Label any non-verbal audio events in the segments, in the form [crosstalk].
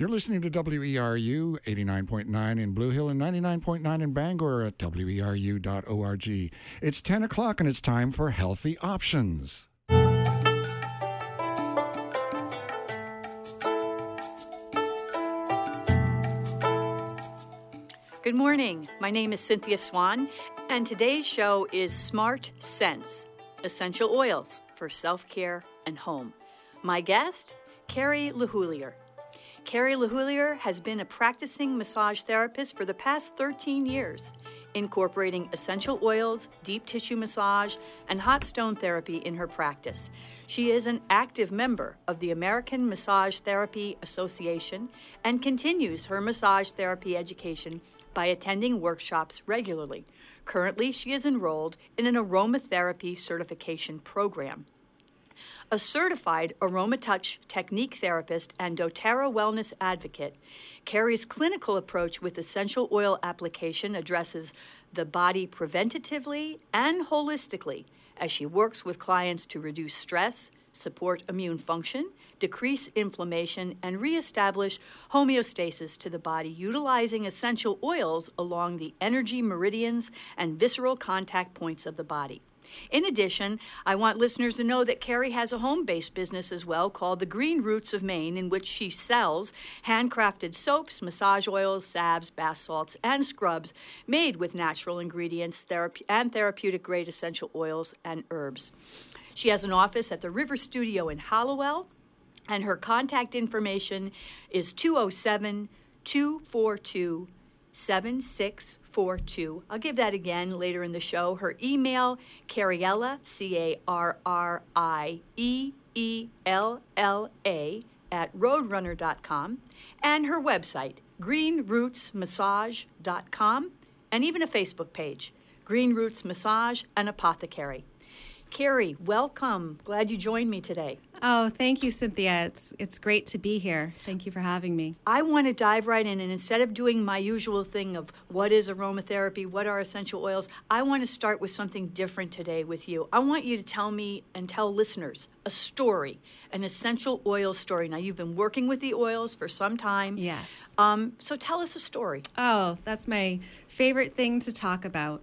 You're listening to WERU 89.9 in Blue Hill and 99.9 in Bangor at WERU.org. It's 10 o'clock and it's time for Healthy Options. Good morning. My name is Cynthia Swan, and today's show is Smart Sense Essential Oils for Self Care and Home. My guest, Carrie LaHoulier. Carrie LaHoulier has been a practicing massage therapist for the past 13 years, incorporating essential oils, deep tissue massage, and hot stone therapy in her practice. She is an active member of the American Massage Therapy Association and continues her massage therapy education by attending workshops regularly. Currently, she is enrolled in an aromatherapy certification program a certified AromaTouch technique therapist and doTERRA wellness advocate, Carrie's clinical approach with essential oil application addresses the body preventatively and holistically as she works with clients to reduce stress, support immune function, decrease inflammation, and reestablish homeostasis to the body utilizing essential oils along the energy meridians and visceral contact points of the body. In addition, I want listeners to know that Carrie has a home based business as well called The Green Roots of Maine, in which she sells handcrafted soaps, massage oils, salves, bath salts, and scrubs made with natural ingredients and therapeutic grade essential oils and herbs. She has an office at the River Studio in Hallowell, and her contact information is 207 242 7642. I'll give that again later in the show. Her email, Carriella, C A R R I E E L L A, at roadrunner.com, and her website, greenrootsmassage.com, and even a Facebook page, Green Roots Massage and Apothecary. Carrie, welcome. Glad you joined me today. Oh, thank you, Cynthia. It's it's great to be here. Thank you for having me. I want to dive right in, and instead of doing my usual thing of what is aromatherapy, what are essential oils, I want to start with something different today with you. I want you to tell me and tell listeners a story, an essential oil story. Now, you've been working with the oils for some time. Yes. Um, so tell us a story. Oh, that's my favorite thing to talk about.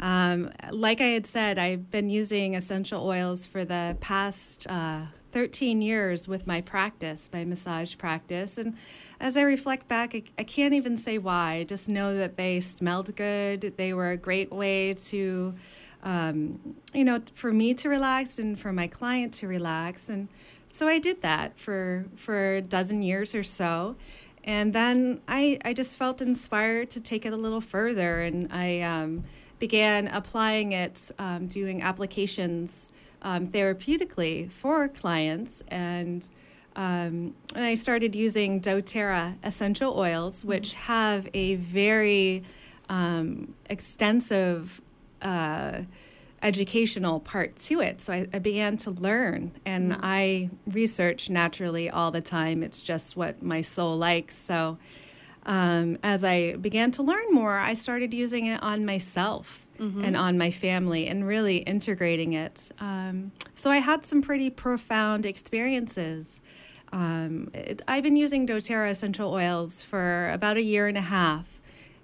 Um, like I had said, I've been using essential oils for the past uh, 13 years with my practice, my massage practice. And as I reflect back, I, I, can't even say why. I just know that they smelled good. They were a great way to, um, you know, for me to relax and for my client to relax. And so I did that for, for a dozen years or so. And then I, I just felt inspired to take it a little further. And I, um, began applying it, um, doing applications um, therapeutically for clients. And, um, and I started using doTERRA essential oils, mm-hmm. which have a very um, extensive uh, educational part to it. So I, I began to learn, and mm-hmm. I research naturally all the time. It's just what my soul likes. So um, as I began to learn more, I started using it on myself. Mm-hmm. and on my family and really integrating it. Um, so I had some pretty profound experiences. Um, it, I've been using doTERRA essential oils for about a year and a half,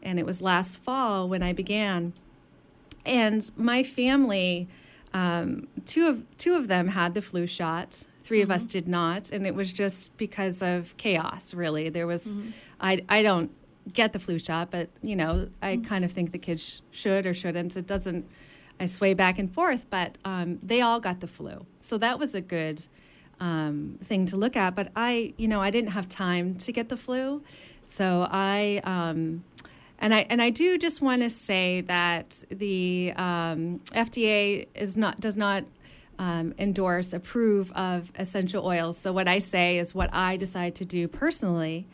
and it was last fall when I began. And my family, um, two of two of them had the flu shot. 3 mm-hmm. of us mm-hmm. did not, and it was just because of chaos. Really, there was. Mm-hmm. I I don't get the flu shot, but you know, I mm-hmm. kind of think the kids should or shouldn't. It doesn't. I sway back and forth, but um, they all got the flu, so that was a good um, thing to look at. But I, you know, I didn't have time to get the flu, so I. Um, and I and I do just want to say that the um, FDA is not does not um, endorse, approve of essential oils. So what I say is what I decide to do personally,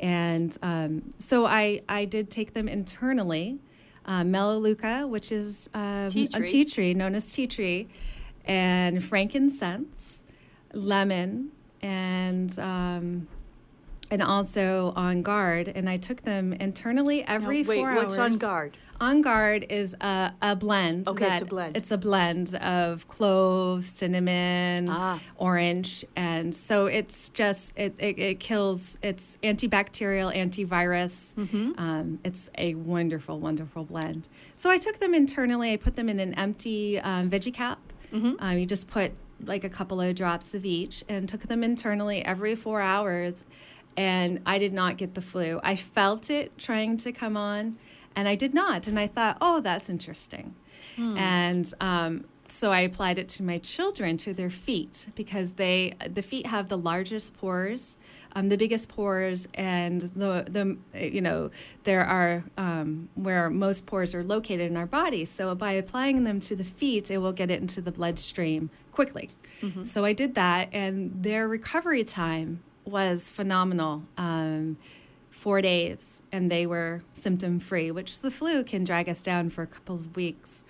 and um, so I, I did take them internally. Uh, Melaleuca, which is um, tea a tea tree known as tea tree, and frankincense, lemon, and um, and also on guard. And I took them internally every Now, wait, four what's hours. on guard? On guard is a, a blend. Okay, it's a blend. It's a blend of clove, cinnamon, Ah. orange, and so it's just it, it, it kills. It's antibacterial, antivirus. Mm-hmm. Um, it's a wonderful, wonderful blend. So I took them internally. I put them in an empty um, veggie cap. Mm-hmm. Um, you just put like a couple of drops of each, and took them internally every four hours. And I did not get the flu. I felt it trying to come on, and I did not. And I thought, oh, that's interesting. And um, so I applied it to my children, to their feet, because they the feet have the largest pores, um, the biggest pores, and the the you know there are um, where most pores are located in our body. So by applying them to the feet, it will get it into the bloodstream quickly. So I did that, and their recovery time was phenomenal. Um, four days, and they were symptom free, which the flu can drag us down for a couple of weeks.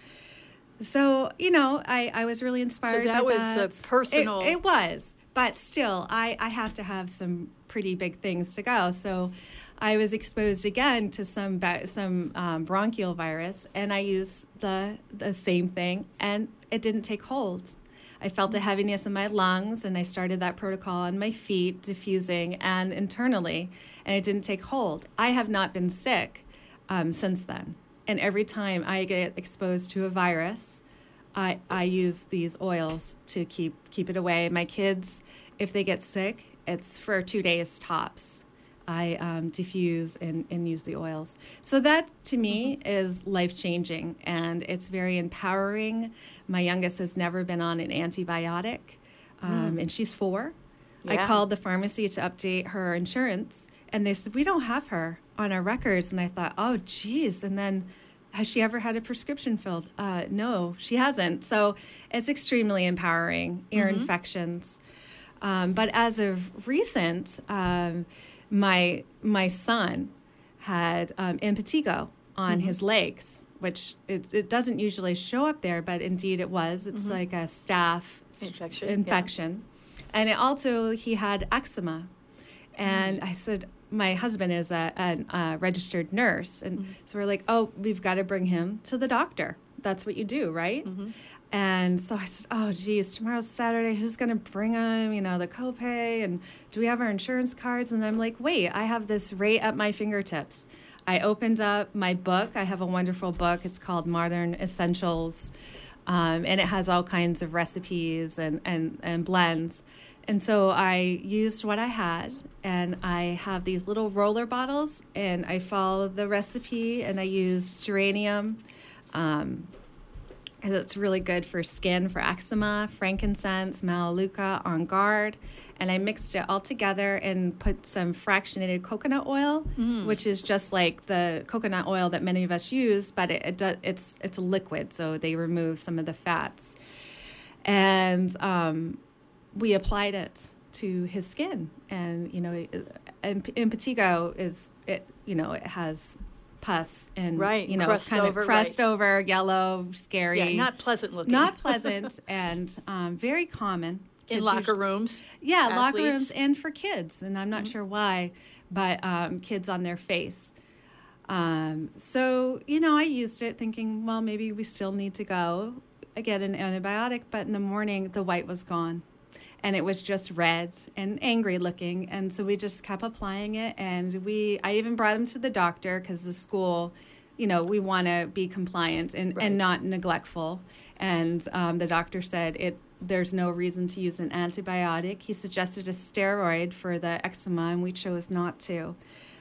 So, you know, I, I was really inspired. that by was a that. personal- It, it was, but still, I, I have to have some pretty big things to go. So, I was exposed again to some some um, bronchial virus, and I used the the same thing, and it didn't take hold. I felt a heaviness in my lungs, and I started that protocol on my feet, diffusing and internally, and it didn't take hold. I have not been sick um, since then. And every time I get exposed to a virus, I, I use these oils to keep keep it away. My kids, if they get sick, it's for two days tops. I um, diffuse and, and use the oils. So that to me is life changing and it's very empowering. My youngest has never been on an antibiotic, um, and she's four. I called the pharmacy to update her insurance, and they said, We don't have her on our records. And I thought, Oh, geez. And then, has she ever had a prescription filled? Uh, no, she hasn't. So it's extremely empowering, ear infections. Um, but as of recent, um, my my son had um, impetigo on mm-hmm. his legs, which it, it doesn't usually show up there, but indeed it was. It's mm-hmm. like a staph st- Infection, yeah. and it also he had eczema, and mm-hmm. I said. My husband is a, a, a registered nurse, and so we're like, "Oh, we've got to bring him to the doctor. That's what you do, right?" And so I said, "Oh, geez, tomorrow's Saturday. Who's going to bring them? You know, the copay, and do we have our insurance cards?" And I'm like, "Wait, I have this right at my fingertips." I opened up my book. I have a wonderful book. It's called Modern Essentials, um, and it has all kinds of recipes and and and blends. And so I used what I had, and I have these little roller bottles, and I followed the recipe, and I used geranium. Um, because it's really good for skin, for eczema, frankincense, melaleuca, on guard. And I mixed it all together and put some fractionated coconut oil, which is just like the coconut oil that many of us use, but it, it does, it's it's a liquid, so they remove some of the fats. And um, we applied it to his skin, and you know, and impetigo is it, you know, it has pus and Right, you know, crust kind over, of crust right. over, yellow, scary, Yeah, not pleasant looking. not [laughs] pleasant, and um, very common in locker usually- rooms. Yeah, locker athletes. Mm-hmm. rooms and for kids, and I'm not sure why, but um, kids on their face. Um, so you know, I used it thinking, well, maybe we still need to go get an antibiotic, but in the morning the white was gone. And it was just red and angry looking, and so we just kept applying it. And we, I even brought him to the doctor because the school, you know, we want to be compliant and, Right. and not neglectful. And um, the doctor said it. There's no reason to use an antibiotic. He suggested a steroid for the eczema, and we chose not to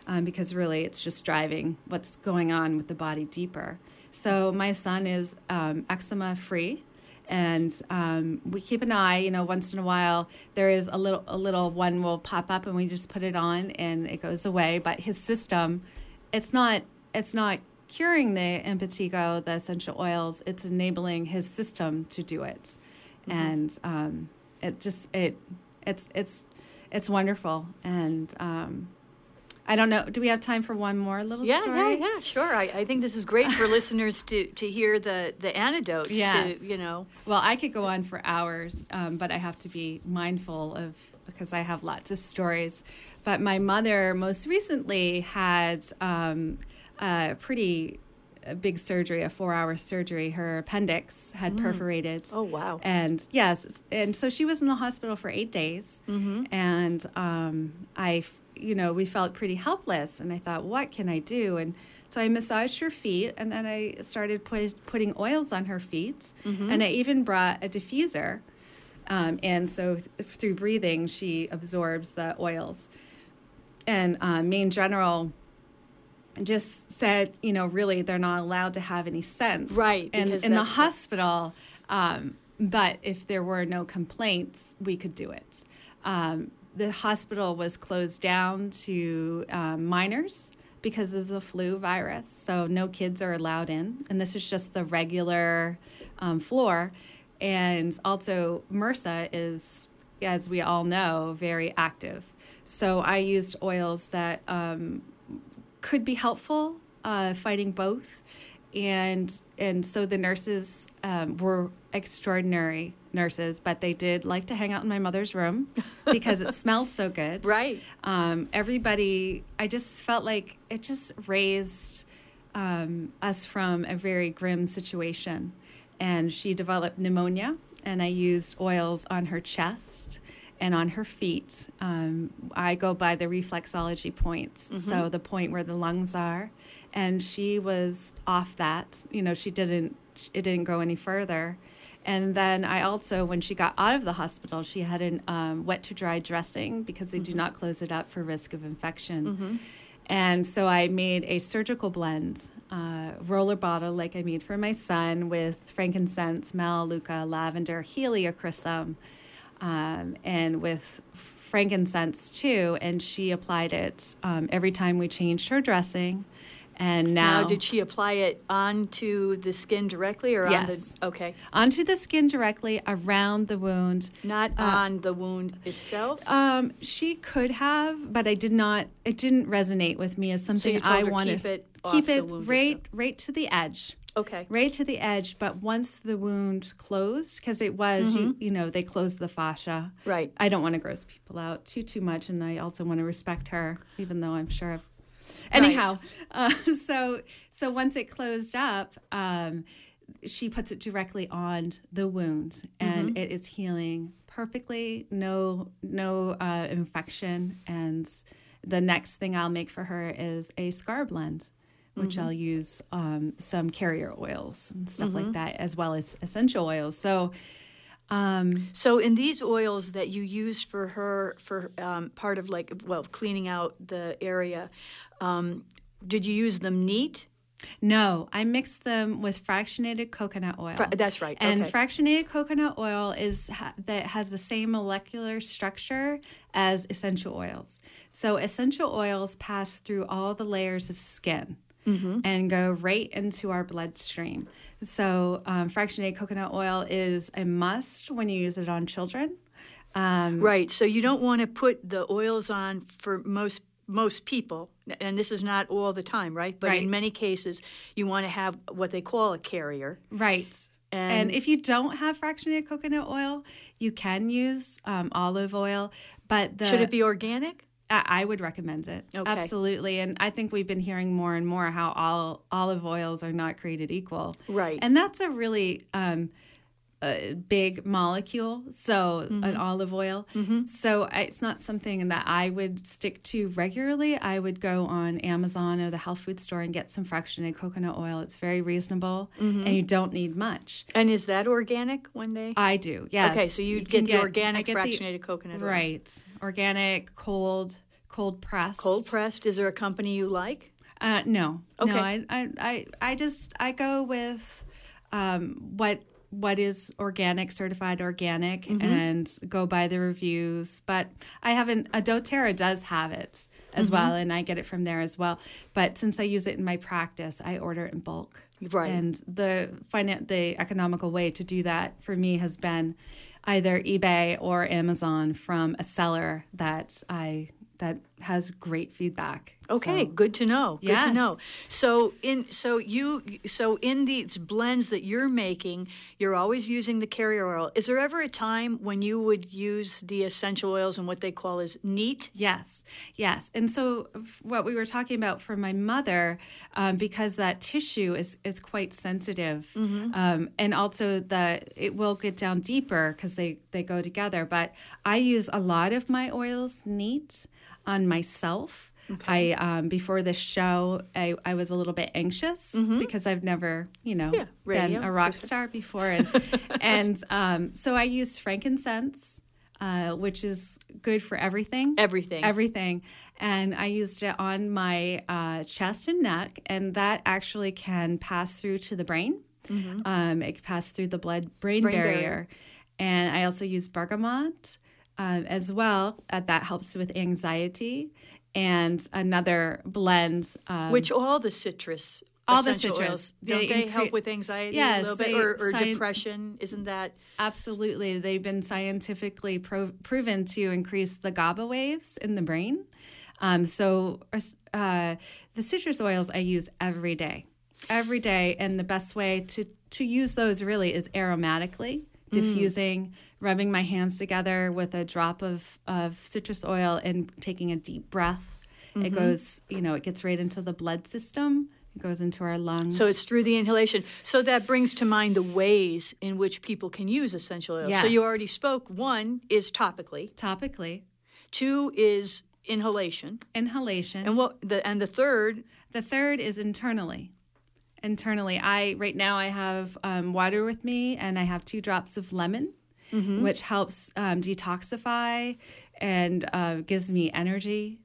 um, because really it's just driving what's going on with the body deeper. So my son is um, eczema free, and um, we keep an eye. You know, once in a while there is a little a little one will pop up, and we just put it on, and it goes away. But his system, it's not it's not curing the impetigo, the essential oils. It's enabling his system to do it, and um, it just it it's it's it's wonderful and. Um, I don't know. Do we have time for one more little Yeah, story? yeah, yeah, sure. I, I think this is great for listeners to, to hear the, the antidotes Yes. to, you know. Well, I could go on for hours, um, but I have to be mindful of because I have lots of stories. But my mother most recently had um, a pretty a big surgery, a four hour surgery. Her appendix had perforated. Oh, wow. And yes, and so she was in the hospital for eight days. And um, I, you know, we felt pretty helpless. And I thought, what can I do? And so I massaged her feet, and then I started put, putting oils on her feet. And I even brought a diffuser. Um, and so th- through breathing, she absorbs the oils. And um, Maine General just said, you know, really they're not allowed to have any sense. Right, And in the the- hospital, um, but if there were no complaints, we could do it. Um, the hospital was closed down to um, minors because of the flu virus, so no kids are allowed in. And this is just the regular um, floor. And also, MRSA is, as we all know, very active. So I used oils that um, could be helpful uh, fighting both and and so the nurses um, were extraordinary nurses but they did like to hang out in my mother's room [laughs] because it smelled so good. Right. um, everybody i just felt like it just raised um, us from a very grim situation. And she developed pneumonia and i used oils on her chest and on her feet um, i go by the reflexology points. So the point where the lungs are. And she was off that you know she didn't it didn't go any further. And then I also, when she got out of the hospital, she had a um, wet to dry dressing because they do not close it up for risk of infection. And so I made a surgical blend, uh, roller bottle like I made for my son with frankincense, melaleuca, lavender, helichrysum, um, and with frankincense too. And she applied it um, every time we changed her dressing. And now, Now, did she apply it onto the skin directly or on Yes. the okay, onto the skin directly around the wound. not Uh, on the wound itself? Um, she could have, but I did not. It didn't resonate with me as something told I wanted. keep it keep the it right, itself. right to the edge, okay. right to the edge. But once the wound closed, because it was, you, you know, they closed the fascia. Mm-hmm. Right. I don't want to gross people out too too much, and I also want to respect her, even though I'm sure. I've... Anyhow, [laughs] uh, so so once it closed up, um, she puts it directly on the wound, and Mm-hmm. it is healing perfectly. No no uh, infection, and the next thing I'll make for her is a scar blend. Which Mm-hmm. I'll use um, some carrier oils and stuff Mm-hmm. like that, as well as essential oils. So, um, So, in these oils that you use for her, for um, part of like, well, cleaning out the area, um, did you use them neat? No, I mix them with fractionated coconut oil. Fra- that's right, And okay. fractionated coconut oil is ha- that has the same molecular structure as essential oils. So essential oils pass through all the layers of skin. Mm-hmm. And go right into our bloodstream. So, um, fractionated coconut oil is a must when you use it on children. Um, Right. So you don't want to put the oils on for most most people, and this is not all the time, right? But Right. in many cases, you want to have what they call a carrier. Right. And- And, if you don't have fractionated coconut oil, you can use um, olive oil. But the, Should it be organic? I, I would recommend it. Okay. Absolutely. And I think we've been hearing more and more how all olive oils are not created equal. Right. And that's a really um, a big molecule. So Mm-hmm. an olive oil. So it's not something that I would stick to regularly. I would go on Amazon or the health food store and get some fractionated coconut oil. It's very reasonable, Mm-hmm. and you don't need much. And is that organic when they? I do. Yes. Okay, so you'd can get the I organic get the- fractionated coconut oil. Right. Organic, cold, cold pressed. Cold pressed. Is there a company you like? Uh, no, Okay. no. I, I, I, I just I go with um, what what is organic, certified organic, Mm-hmm. and go by the reviews. But I haven't. A DoTerra does have it as Mm-hmm. well, and I get it from there as well. But since I use it in my practice, I order it in bulk. Right. And the finan- the economical way to do that for me has been either eBay or Amazon from a seller that I that has great feedback. Okay, So- good to know. Good to know. So in so you so in these blends that you're making, you're always using the carrier oil. Is there ever a time when you would use the essential oils and what they call as neat? Yes, yes. And so, what we were talking about for my mother, um, because that tissue is is quite sensitive, um, and also the it will get down deeper because they they go together. But I use a lot of my oils neat on myself. I um, before the show, I, I was a little bit anxious because I've never, you know, Yeah, radio, been a rock sure. star before, [laughs] and and um, so I used frankincense, uh, which is good for everything. Everything. Everything. And I used it on my uh, chest and neck, and that actually can pass through to the brain. Um, it can pass through the blood brain, Mm-hmm. Brain barrier. barrier. And I also use bergamot um, as well. Uh, that helps with anxiety. And another blend. Um, Which all the citrus All the citrus. oils, They don't they incre- help with anxiety a little bit they or, or sci- depression? Isn't that Absolutely. They've been scientifically pro- proven to increase the GABA waves in the brain. Um, so, uh, the citrus oils I use every day, every day. And the best way to, to use those really is aromatically, Mm. diffusing, rubbing my hands together with a drop of, of citrus oil and taking a deep breath. It mm-hmm. goes, you know, it gets right into the blood system. It goes into our lungs. So it's through the inhalation. So that brings to mind the ways in which people can use essential oils. So you already spoke. One is topically. topically, Two is inhalation. inhalation. And what the and the third The third is internally. Internally, I right now I have um, water with me, and I have two drops of lemon, which helps um, detoxify and uh, gives me energy,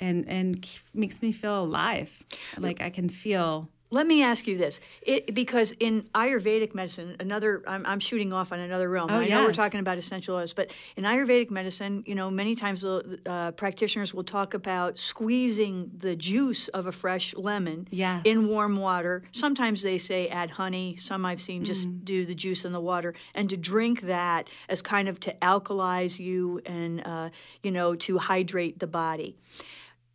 and and makes me feel alive. Like I can feel. Let me ask you this, it, because in Ayurvedic medicine, another I'm, I'm shooting off on another realm. Oh, I know we're talking about essential oils, but in Ayurvedic medicine, you know, many times uh, practitioners will talk about squeezing the juice of a fresh lemon Yes. in warm water. Sometimes they say add honey. Some I've seen just Mm. do the juice in the water, and to drink that as kind of to alkalize you and uh, you know to hydrate the body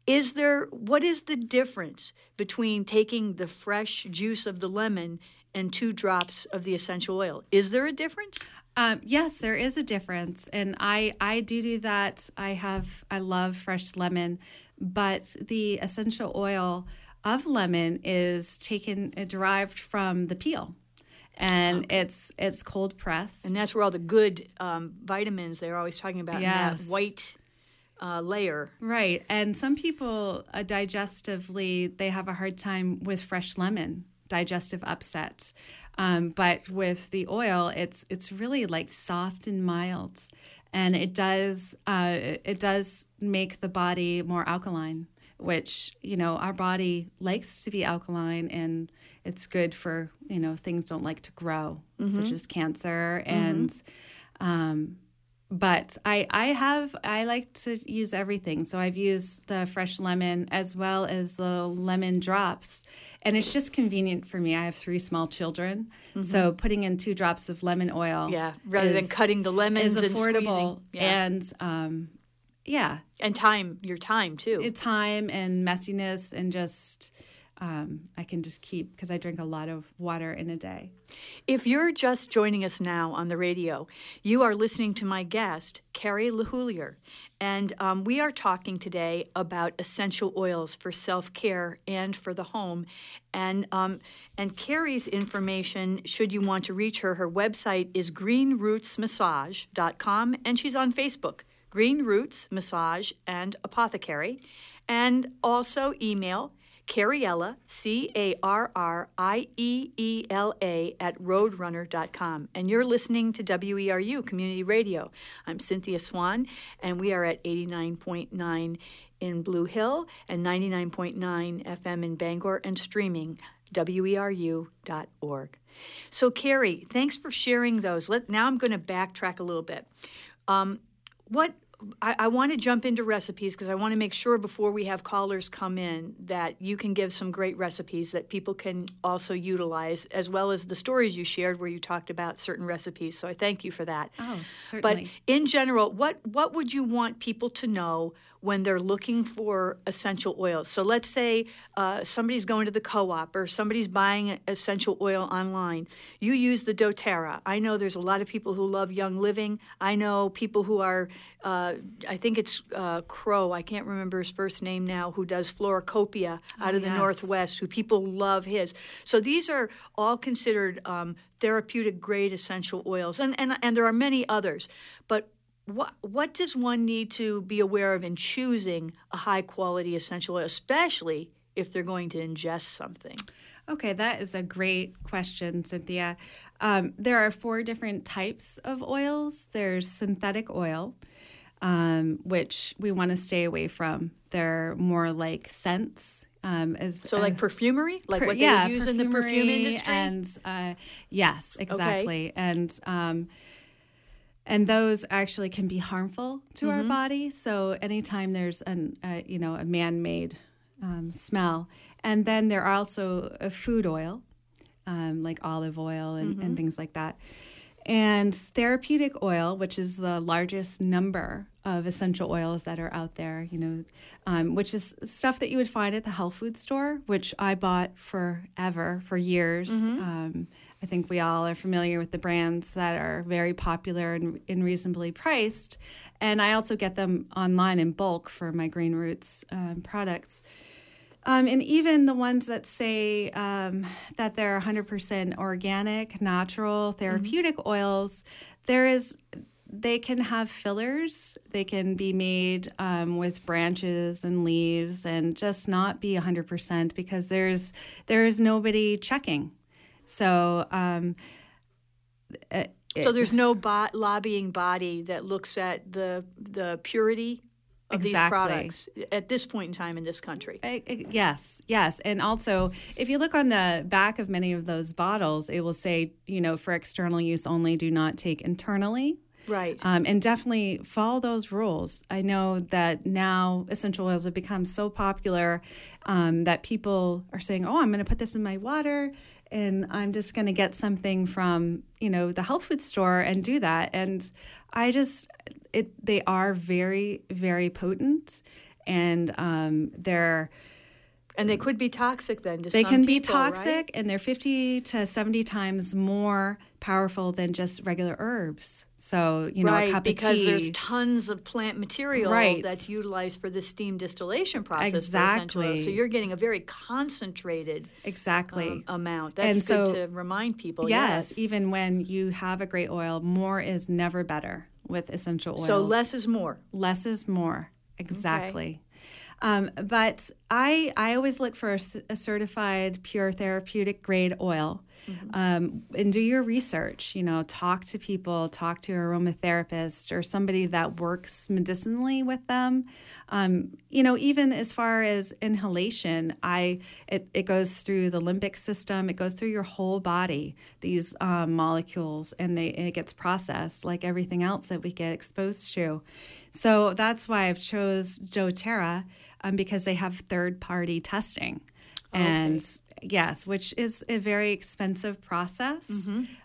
is there what is the difference between taking the fresh juice of the lemon and two drops of the essential oil is there a difference Um, yes, there is a difference, and I I do do that. I have I love fresh lemon, but the essential oil of lemon is taken uh, derived from the peel, and it's it's cold pressed. and that's where all the good um, vitamins they're always talking about Yes. white uh, layer Right. And some people uh, digestively, they have a hard time with fresh lemon, digestive upset. Um, but with the oil, it's it's really like soft and mild, and it does uh, it does make the body more alkaline, which you know our body likes to be alkaline, and it's good for you know things don't like to grow, such as cancer and. Um, but I, I have I like to use everything. So I've used the fresh lemon as well as the lemon drops, and it's just convenient for me. I have three small children, so putting in two drops of lemon oil, yeah rather than cutting the lemons is affordable squeezing. yeah. and um, yeah, and time your time too time and messiness and just um, I can just keep because I drink a lot of water in a day. If you're just joining us now on the radio, you are listening to my guest, Carrie LaHoulier, and um, we are talking today about essential oils for self care and for the home. And um, and Carrie's information, should you want to reach her, her website is greenrootsmassage.com, and she's on Facebook, Green Roots Massage and Apothecary, and also email Carriella, C A R R I E E L A, at roadrunner.com. And you're listening to WERU Community Radio. I'm Cynthia Swan, and we are at 89.9 in Blue Hill and 99.9 FM in Bangor and streaming weru.org. So, Carrie, thanks for sharing those. Let, now I'm going to backtrack a little bit. Um, what I, I want to jump into recipes because I want to make sure before we have callers come in that you can give some great recipes that people can also utilize, as well as the stories you shared where you talked about certain recipes. So I thank you for that. Oh, certainly. But in general, what what would you want people to know when they're looking for essential oils. So let's say uh, somebody's going to the co-op or somebody's buying essential oil online. You use the DoTerra. I know there's a lot of people who love Young Living. I know people who are, uh, I think it's uh, Crow. I can't remember his first name now. Who does Floracopeia out Oh, of the yes. Northwest? Who people love his. So these are all considered um, therapeutic grade essential oils, and and and there are many others, but what what does one need to be aware of in choosing a high quality essential oil, especially if they're going to ingest something? Okay, that is a great question, Cynthia. Um, there are four different types of oils. There's synthetic oil, um, which we want to stay away from. They're more like scents. Um, as So, like perfumery, like per- what yeah, they use in the perfume industry. And uh, yes, exactly. And um, and those actually can be harmful to Mm-hmm. our body. So anytime there's an uh, you know a man-made um, smell, and then there are also a food oil, um, like olive oil and, Mm-hmm. and things like that. And therapeutic oil, which is the largest number of essential oils that are out there, you know, um, which is stuff that you would find at the health food store, which I bought forever, for years. Um, I think we all are familiar with the brands that are very popular and, and reasonably priced. And I also get them online in bulk for my Green Roots um, products. Um, and even the ones that say um, that they're 100% organic, natural, therapeutic oils, there is they can have fillers. They can be made um, with branches and leaves, and just not be 100% because there's there is nobody checking. So. Um, it- so there's no bo- lobbying body that looks at the the purity of these products at this point in time in this country. I- I- Yes, yes. And also, if you look on the back of many of those bottles, it will say, you know, for external use only, do not take internally. Right. Um, and definitely follow those rules. I know that now essential oils have become so popular um, that people are saying, oh, I'm going to put this in my water and I'm just going to get something from, you know, the health food store and do that. And I just, it, they are very, very potent and um, they're, and they could be toxic then to they can be people, right? toxic and they're 50 to 70 times more powerful than just regular herbs. So, you know, right, a cup because of tea. there's tons of plant material Right. that's utilized for the steam distillation process. For essential oils. Exactly. So you're getting a very concentrated exactly. um, amount. That's And good so- to remind people. yes, Yes. even when you have a great oil, more is never better with essential oils. So less is more. less is more. Exactly. Um, but I I always look for a certified pure therapeutic grade oil, um, and do your research. You know, talk to people, talk to an aromatherapist or somebody that works medicinally with them. Um, you know, even as far as inhalation, I it, it goes through the limbic system. It goes through your whole body. These um, molecules, and they it gets processed like everything else that we get exposed to. So that's why I've chose doTERRA um, because they have third party testing. And yes, which is a very expensive process,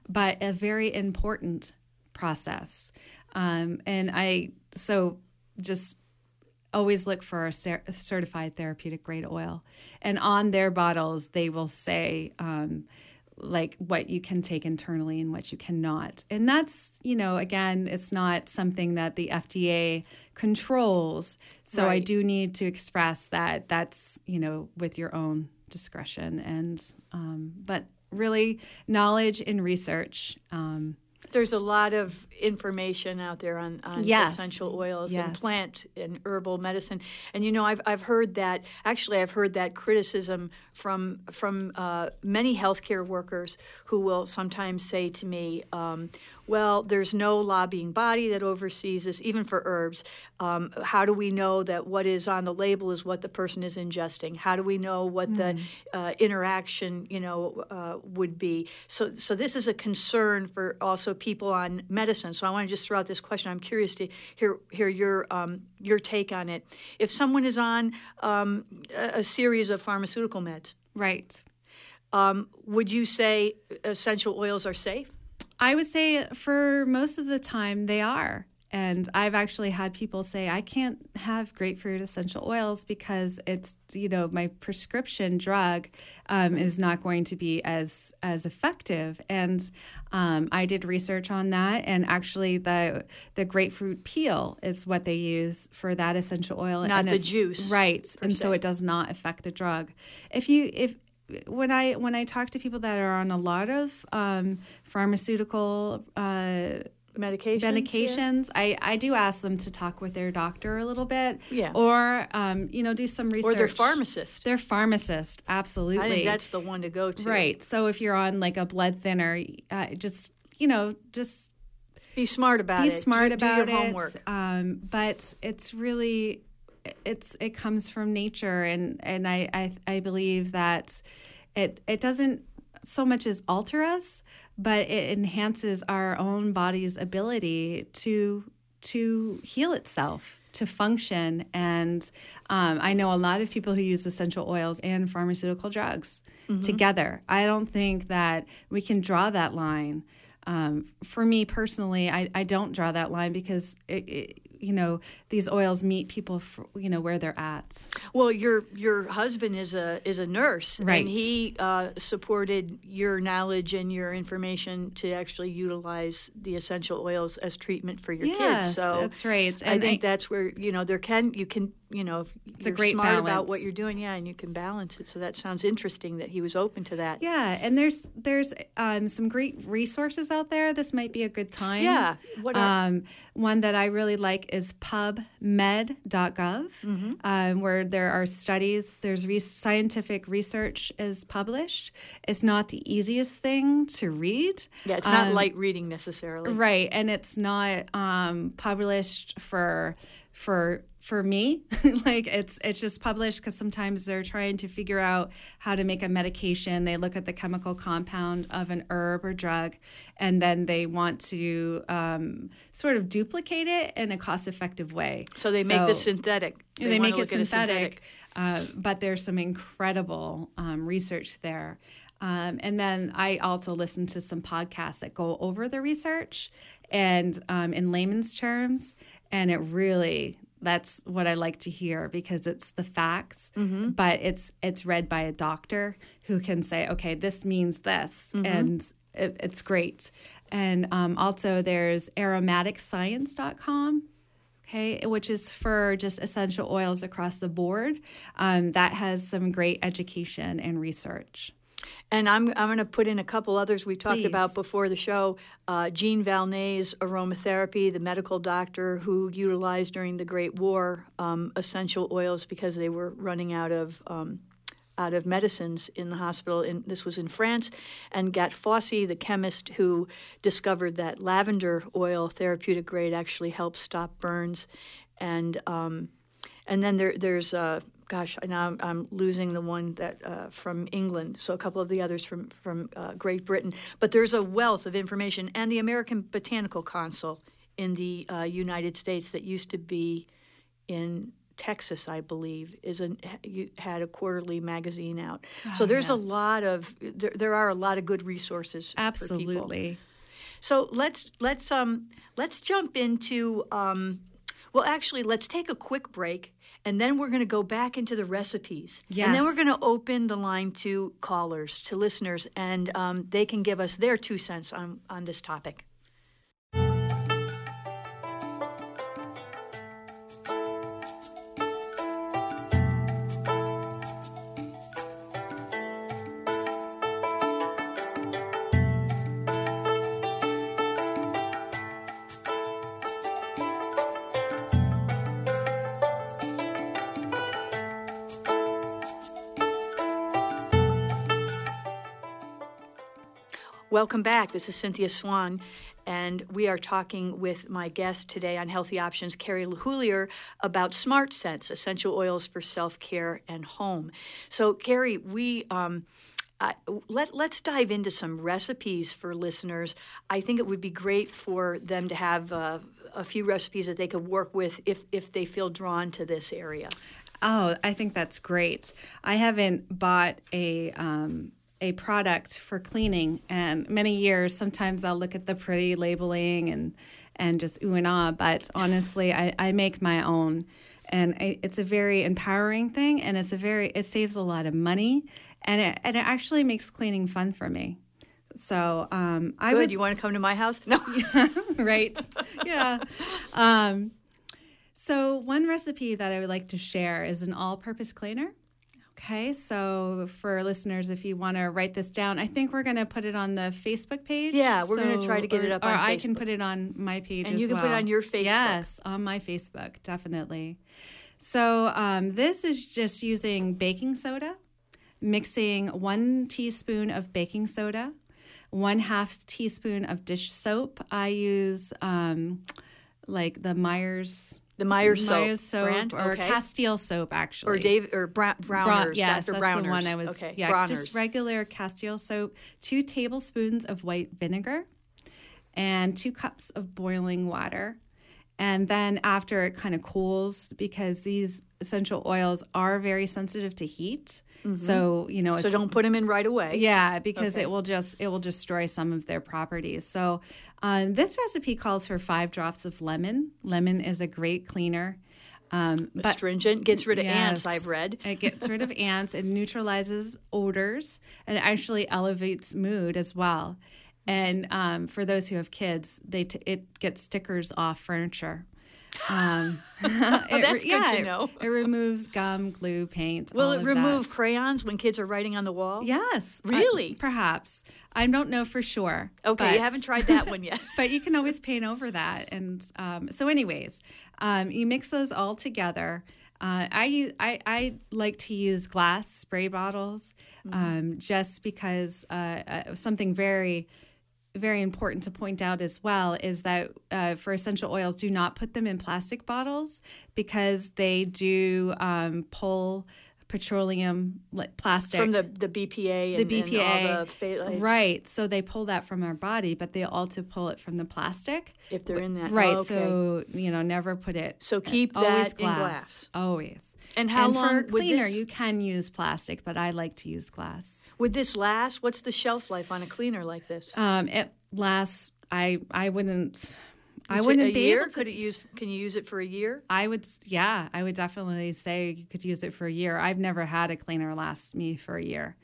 but a very important process. Um, and I, so just always look for a cer- certified therapeutic grade oil. And on their bottles, they will say, um, like what you can take internally and what you cannot. And that's, you know, again, it's not something that the FDA controls. So I do need to express that that's, you know, with your own discretion. And, um, but really, knowledge and research. Um, There's a lot of information out there on, on Yes. essential oils and plant and herbal medicine. And you know, I've I've heard that actually I've heard that criticism from from uh, many healthcare workers who will sometimes say to me, um, "Well, there's no lobbying body that oversees this, even for herbs. Um, how do we know that what is on the label is what the person is ingesting? How do we know what the uh, interaction, you know, uh, would be? So, so this is a concern for also people on medicine. So, I want to just throw out this question. I'm curious to hear hear your um, your take on it. If someone is on um, a, a series of pharmaceutical meds, right. um, would you say essential oils are safe? I would say for most of the time they are. And I've actually had people say, I can't have grapefruit essential oils because it's, you know, my prescription drug um, is not going to be as as effective. And um, I did research on that, and actually, the the grapefruit peel is what they use for that essential oil, not and the juice, right? And se. so it does not affect the drug. If you if when I when I talk to people that are on a lot of um, pharmaceutical uh, medications, medications, yeah. I, I do ask them to talk with their doctor a little bit, yeah, or um, you know do some research. Or their pharmacist. Their pharmacist, absolutely. I think that's the one to go to. Right. So if you're on like a blood thinner, uh, just you know just be smart about be it. Be smart do, about do it. Homework. Um, but it's really it's it comes from nature, and and I I, I believe that it it doesn't so much as alter us, but it enhances our own body's ability to to heal itself to function. And um, I know a lot of people who use essential oils and pharmaceutical drugs mm-hmm. together. I don't think that we can draw that line. Um, for me personally, I, I, don't draw that line because it, it, you know these oils meet people for, you know where they're at. Well your your husband is a is a nurse right. and he uh, supported your knowledge and your information to actually utilize the essential oils as treatment for your yes, kids so that's right. And i think I, that's where you know there can you can you know it's you're a great smart balance. about what you're doing yeah and you can balance it. So that sounds interesting that he was open to that. Yeah and there's there's um, some great resources out there. This might be a good time. Yeah. What um, one that i really like is pubmed.gov, mm-hmm. um, where there are studies, there's re- scientific research is published. It's not the easiest thing to read. Yeah, it's not um, light reading necessarily. Right, and it's not um, published for for for me [laughs] like it's it's just published because sometimes they're trying to figure out how to make a medication. They look at the chemical compound of an herb or drug and then they want to um, sort of duplicate it in a cost effective way. So they make this synthetic. They, they make it synthetic, synthetic. Uh, but there's some incredible um, research there. Um, and then I also listen to some podcasts that go over the research and um, in layman's terms and it really that's what I like to hear because it's the facts, mm-hmm. but it's it's read by a doctor who can say, okay, this means this, mm-hmm. and it, it's great. And um, also, there's aromaticscience.com. Okay, which is for just essential oils across the board. Um, that has some great education and research. And I'm, I'm going to put in a couple others we talked Please. about before the show. Uh, Jean Valnet's aromatherapy, the medical doctor who utilized during the Great War um, essential oils because they were running out of. Um, out of medicines in the hospital. In, this was in France, and Gattefossé, the chemist who discovered that lavender oil, therapeutic grade, actually helps stop burns, and um, and then there, there's uh, gosh, now I'm, I'm, losing the one that uh, from England. So a couple of the others from from uh, Great Britain. But there's a wealth of information, and the American Botanical Council in the uh, United States that used to be in Texas, I believe, is a, had a quarterly magazine out. Oh, so there's yes. a lot of there, there are a lot of good resources. Absolutely. So let's let's um let's jump into um, well actually let's take a quick break and then we're going to go back into the recipes. Yes. And then we're going to open the line to callers, to listeners, and um, they can give us their two cents on, on this topic. Welcome back. This is Cynthia Swan, and we are talking with my guest today on Healthy Options, Carrie LaHoulier, about Smart Sense, essential oils for self care and home. So, Carrie, we. Um, uh, let, let's dive into some recipes for listeners. I think it would be great for them to have uh, a few recipes that they could work with if, if they feel drawn to this area. Oh, I think that's great. I haven't bought a um, a product for cleaning and many years sometimes i'll look at the pretty labeling and and just ooh and ah. But honestly, I, I make my own. And I, it's a very empowering thing, and it's a very it saves a lot of money, and it and it actually makes cleaning fun for me. So um, I Good. would You want to come to my house? No. [laughs] right? Yeah. Um, so, one recipe that I would like to share is an all purpose cleaner. Okay, so for listeners, if you want to write this down, I think we're going to put it on the Facebook page. Yeah, we're gonna try to get it up Or on I can put it on my page And you can put it on your Facebook. Yes, on my Facebook, definitely. So um, this is just using baking soda, mixing one teaspoon of baking soda, one half teaspoon of dish soap. I use um, like the Myers The Myers soap, Myers soap or okay. Castile soap, actually. or Dave or Bra- Bra- Bronner's, yes, Dr. that's Bronner's. the one I was. okay. Yeah, Bronner's. just regular Castile soap. Two tablespoons of white vinegar, and two cups of boiling water. And then after it kind of cools, because these essential oils are very sensitive to heat, so you know, Mm-hmm. so don't put them in right away. yeah, because Okay. it will just it will destroy some of their properties. So um, this recipe calls for five drops of lemon. Lemon is a great cleaner. Um, but Astringent gets rid of ants. I've read. It gets rid of [laughs] ants. It neutralizes odors and it actually elevates mood as well. And um, for those who have kids, they t- it gets stickers off furniture. Um, [laughs] oh, that's good to know. It, removes gum, glue, paint. Will it remove that. crayons when kids are writing on the wall? Yes. I- Really? perhaps. I don't know for sure. Okay, you haven't tried that one yet. [laughs] but you can always paint over that. And um, so, anyways, um, you mix those all together. Uh, I like to use glass spray bottles um, just because uh, uh, something very very important to point out as well is that uh, for essential oils, do not put them in plastic bottles because they do um, pull petroleum like plastic From the, the BPA and, the and BPA, all the phthalates. right? So they pull that from our body, but they also pull it from the plastic, If they're in that. right? Oh, okay. So you know, never put it. So keep always that in glass. always. And how long for cleaner? this- You can use plastic, but I like to use glass. Would this last? What's the shelf life on a cleaner like this? Um, it lasts. I I wouldn't. I wouldn't be year? able to. Could it use? Can you use it for a year? I would, yeah, I would definitely say you could use it for a year. I've never had a cleaner last me for a year.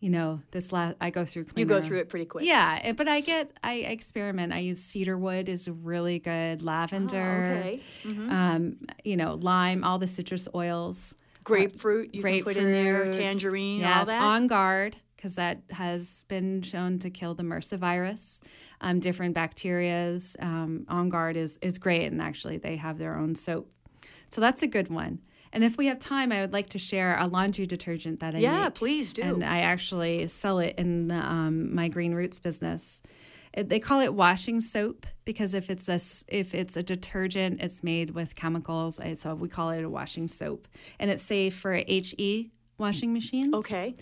You know, this last I go through cleaner. You go through it pretty quick. Yeah, but I get I experiment. I use cedar wood is really good. Lavender, Oh, okay. Mm-hmm. um, you know, lime, all the citrus oils, Grapefruit. You can put in there. grapefruit, Tangerine. yes, all that. on guard because that has been shown to kill the MRSA virus, um, different bacterias. Um, on guard is is great, and actually they have their own soap, so that's a good one. And if we have time, I would like to share a laundry detergent that I yeah, make. please do. And I actually sell it in the, um, my Green Roots business. It, they call it washing soap because if it's a if it's a detergent, it's made with chemicals. So we call it a washing soap, and it's safe for HE washing machines. okay.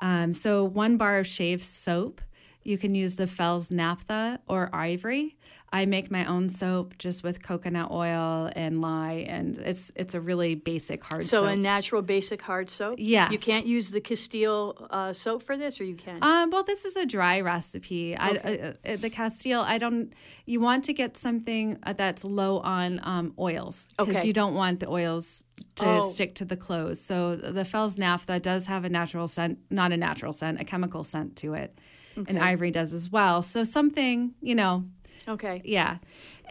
Um, so one bar of shave soap. You can use the Fels-Naptha or Ivory. I make my own soap just with coconut oil and lye, and it's it's a really basic hard So soap. So a natural basic hard soap. Yeah. You can't use the Castile uh, soap for this, or you can. Um, well, this is a dry recipe. I, uh, uh, the Castile, I don't. You want to get something uh, that's low on um, oils because Okay. you don't want the oils to Oh. stick to the clothes. So the Fels-Naptha does have a natural scent, not a natural scent, a chemical scent to it, and Ivory does as well. So something, you know, okay. yeah.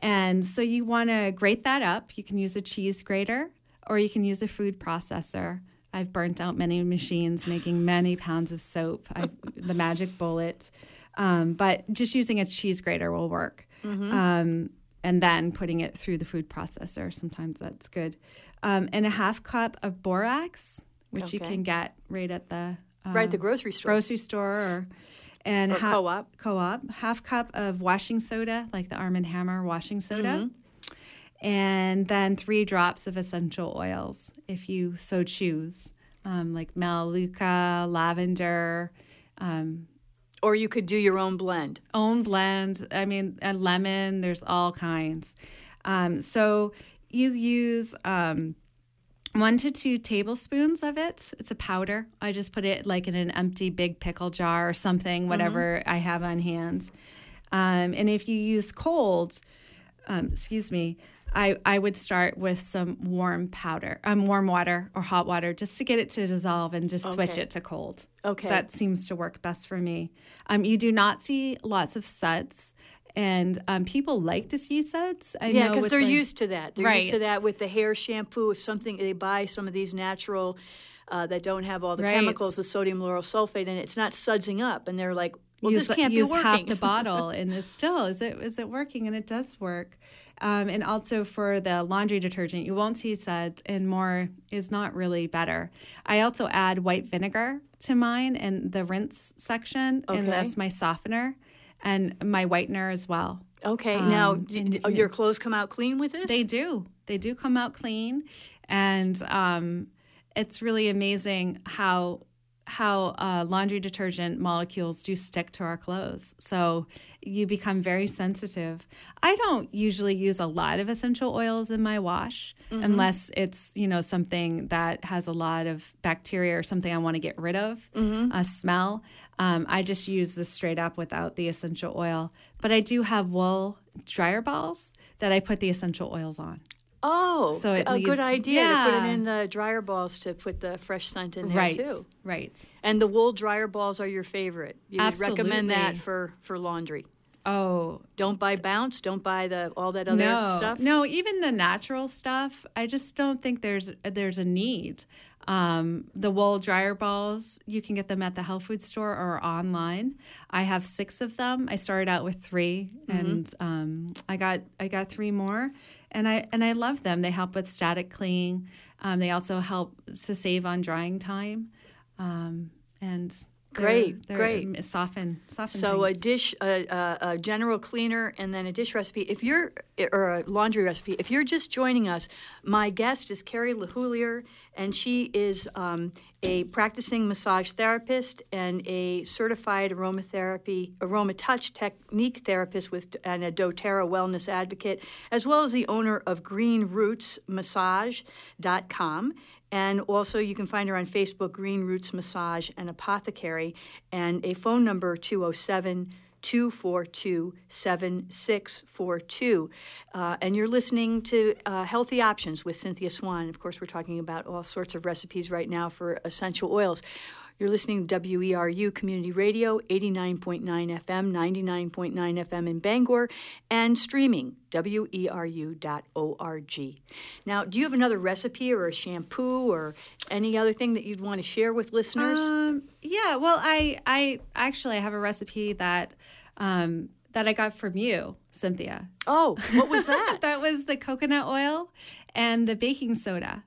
And so you want to grate that up. You can use a cheese grater or you can use a food processor. I've burnt out many machines making many pounds of soap. I've, the magic bullet. Um, but just using a cheese grater will work. Um, and then putting it through the food processor. Sometimes that's good. Um, and a half cup of borax, which you can get right at the right at the grocery store. grocery store or and ha- co-op. co-op half cup of washing soda like the arm and hammer washing soda Mm-hmm. and then three drops of essential oils if you so choose um, like melaleuca lavender um, or you could do your own blend. own blend i mean a lemon there's all kinds um, so you use um, one to two tablespoons of it. It's a powder. I just put it like in an empty big pickle jar or something, whatever I have on hand. Um, and if you use cold, um, excuse me, I, I would start with some warm powder, um, warm water or hot water just to get it to dissolve and just switch Okay. it to cold. Okay. That seems to work best for me. Um, you do not see lots of suds, and um, people like to see suds. I Yeah, because they're the- used to that. They're used to that with the hair shampoo. If something they buy some of these natural uh, that don't have all the Right. chemicals, the sodium lauryl sulfate, and it's not sudsing up, and they're like, "Well, use, this can't use be working." half the [laughs] bottle and this still is it is it working and it does work um, and also for the laundry detergent you won't see suds and more is not really better i also add white vinegar to mine in the rinse section Okay. and that's my softener and my whitener as well okay, now Um, and d- your clothes come out clean with this. they do. They do come out clean, and um, it's really amazing how how uh, laundry detergent molecules do stick to our clothes. So you become very sensitive. I don't usually use a lot of essential oils in my wash unless it's you know something that has a lot of bacteria or something I want to get rid of, a smell. Um, I just use this straight up without the essential oil. But I do have wool dryer balls that I put the essential oils on. Oh, So a leaves- good idea to put it in the dryer balls to put the fresh scent in there right. too. Right. And the wool dryer balls are your favorite. You would recommend that for for laundry. Oh, Don't buy Bounce. Don't buy the all that other no. stuff. No, even the natural stuff, I just don't think there's there's a need. Um, the wool dryer balls, you can get them at the health food store or online. I have six of them. I started out with 3 and um, I got I got three more, and I and I love them. They help with static cleaning. Um, they also help to save on drying time, um, and Great, they're- great. Soften, soften. So a dish, a, a, a general cleaner, and then a dish recipe. If you're or a laundry recipe, if you're just joining us, my guest is Carrie LaHoulier, and she is um, a practicing massage therapist and a certified aromatherapy, aroma touch technique therapist with and a DoTerra wellness advocate, as well as the owner of GreenRootsMassage.com. And also, you can find her on Facebook, Green Roots Massage and Apothecary, and a phone number 207 242 7642. Uh, And you're listening to uh, Healthy Options with Cynthia Swan. Of course, we're talking about all sorts of recipes right now for essential oils. You're listening to WERU Community Radio, 89.9 FM, 99.9 FM in Bangor, and streaming, weru.org. Now, do you have another recipe or a shampoo or any other thing that you'd want to share with listeners? Um, yeah, well, I I actually I have a recipe that um, that I got from you, Cynthia. oh, what was that? [laughs] That was the coconut oil and the baking soda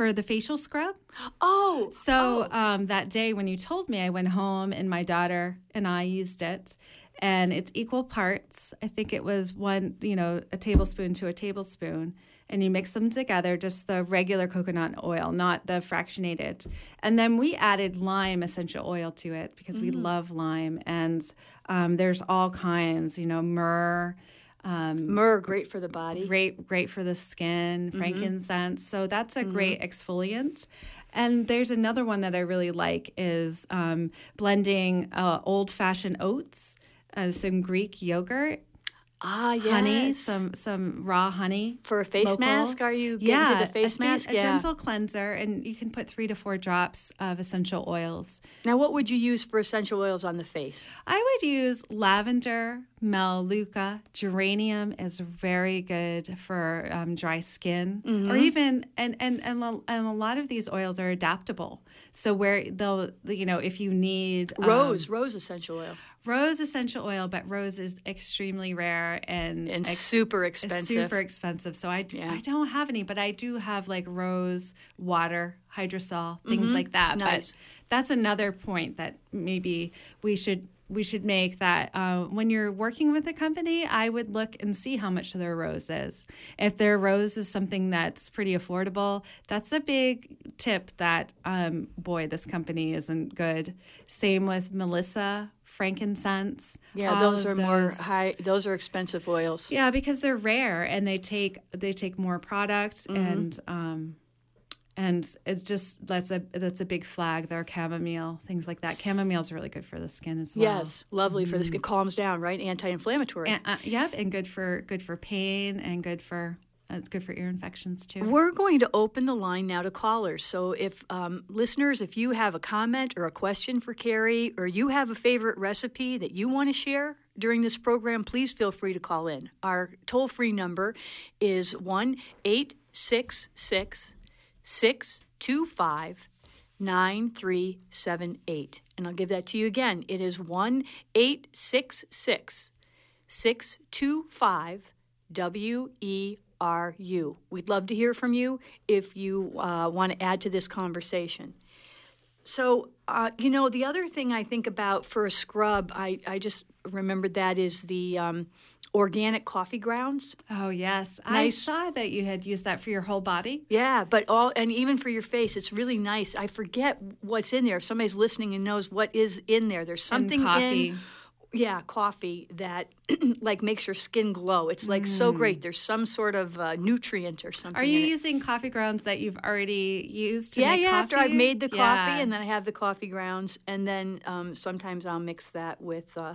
for the facial scrub. oh, So um, that day when you told me, I went home and my daughter and I used it, and it's equal parts. I think it was one, you know, a tablespoon to a tablespoon, and you mix them together, just the regular coconut oil, not the fractionated. And then we added lime essential oil to it because we love lime, and um, there's all kinds, you know, myrrh. Um, myrrh, great for the body. great great for the skin frankincense. So that's a great exfoliant. And there's another one that i really like is um, blending uh, old fashioned oats uh, some greek yogurt Ah, yes. honey some some raw honey For a face local. mask, are you getting yeah, to the face a, mask? a gentle cleanser and you can put three to four drops of essential oils Now, what would you use for essential oils on the face? I would use lavender, melaleuca, geranium is very good for um, dry skin, Mm-hmm. or even and and and a, and a lot of these oils are adaptable. So where they'll you know if you need um, Rose, rose essential oil. Rose essential oil, but rose is extremely rare and And ex- super expensive. Super expensive. So I, Yeah. I don't have any, but I do have like rose, water, hydrosol, things like that. Mm-hmm. Nice. But that's another point that maybe we should we should make that uh, when you're working with a company, I would look and see how much their rose is. If their rose is something that's pretty affordable, that's a big tip that um, boy, this company isn't good. Same with Melissa, frankincense. Yeah, those are more high. Those are expensive oils. Yeah, because they're rare and they take they take more product Mm-hmm. and um and it's just that's a that's a big flag. There, chamomile, things like that. Chamomile is really good for the skin as well. Yes, lovely for the skin. Calms down, right? Anti-inflammatory. And, uh, yep, and good for good for pain and good for it's good for ear infections too. We're going to open the line now to callers. So, if um, listeners, if you have a comment or a question for Carrie, or you have a favorite recipe that you want to share during this program, please feel free to call in. Our toll free number is 1 866 625 9378. And I'll give that to you again. It is 1 866 625 WERU. We'd love to hear from you if you uh, want to add to this conversation. So, uh, you know, the other thing I think about for a scrub, I, I just remembered that is the um, organic coffee grounds. Oh yes, I saw that you had used that for your whole body. Yeah, but all and even for your face, it's really nice. I forget what's in there. If somebody's listening and knows what is in there, there's something coffee. in yeah, coffee that [clears throat] like makes your skin glow. It's like so great. There's some sort of uh, nutrient or something. Are you in it. using coffee grounds that you've already used to yeah, yeah. coffee? After I've made the Yeah. coffee, and then I have the coffee grounds, and then um, sometimes I'll mix that with uh,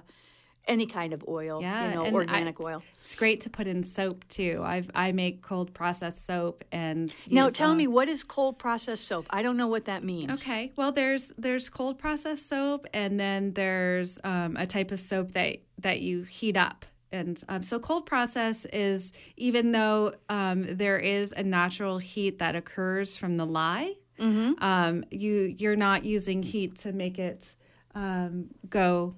any kind of oil. yeah, you know, I- organic it's- oil. It's great to put in soap too. I've I make cold processed soap and Now, tell uh, me what is cold processed soap? I don't know what that means. Okay. Well, there's there's cold processed soap, and then there's um, a type of soap that that you heat up. And um, so, cold process is even though um, there is a natural heat that occurs from the lye, Mm-hmm. um, you you're not using heat to make it um, go,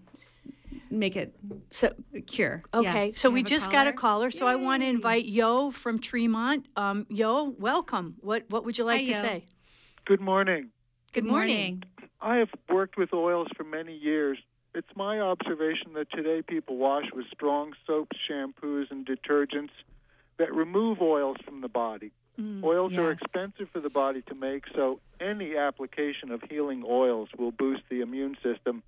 make it So cure. Okay, Yes. so You we have a just got a caller? caller, so I want to invite Yo from Tremont. Um, Yo, welcome. What what would you like Hi, to Yo. say? Good morning. Good morning. I have worked with oils for many years. It's my observation that today people wash with strong soaps, shampoos, and detergents that remove oils from the body. oils are expensive for the body to make, so any application of healing oils will boost the immune system.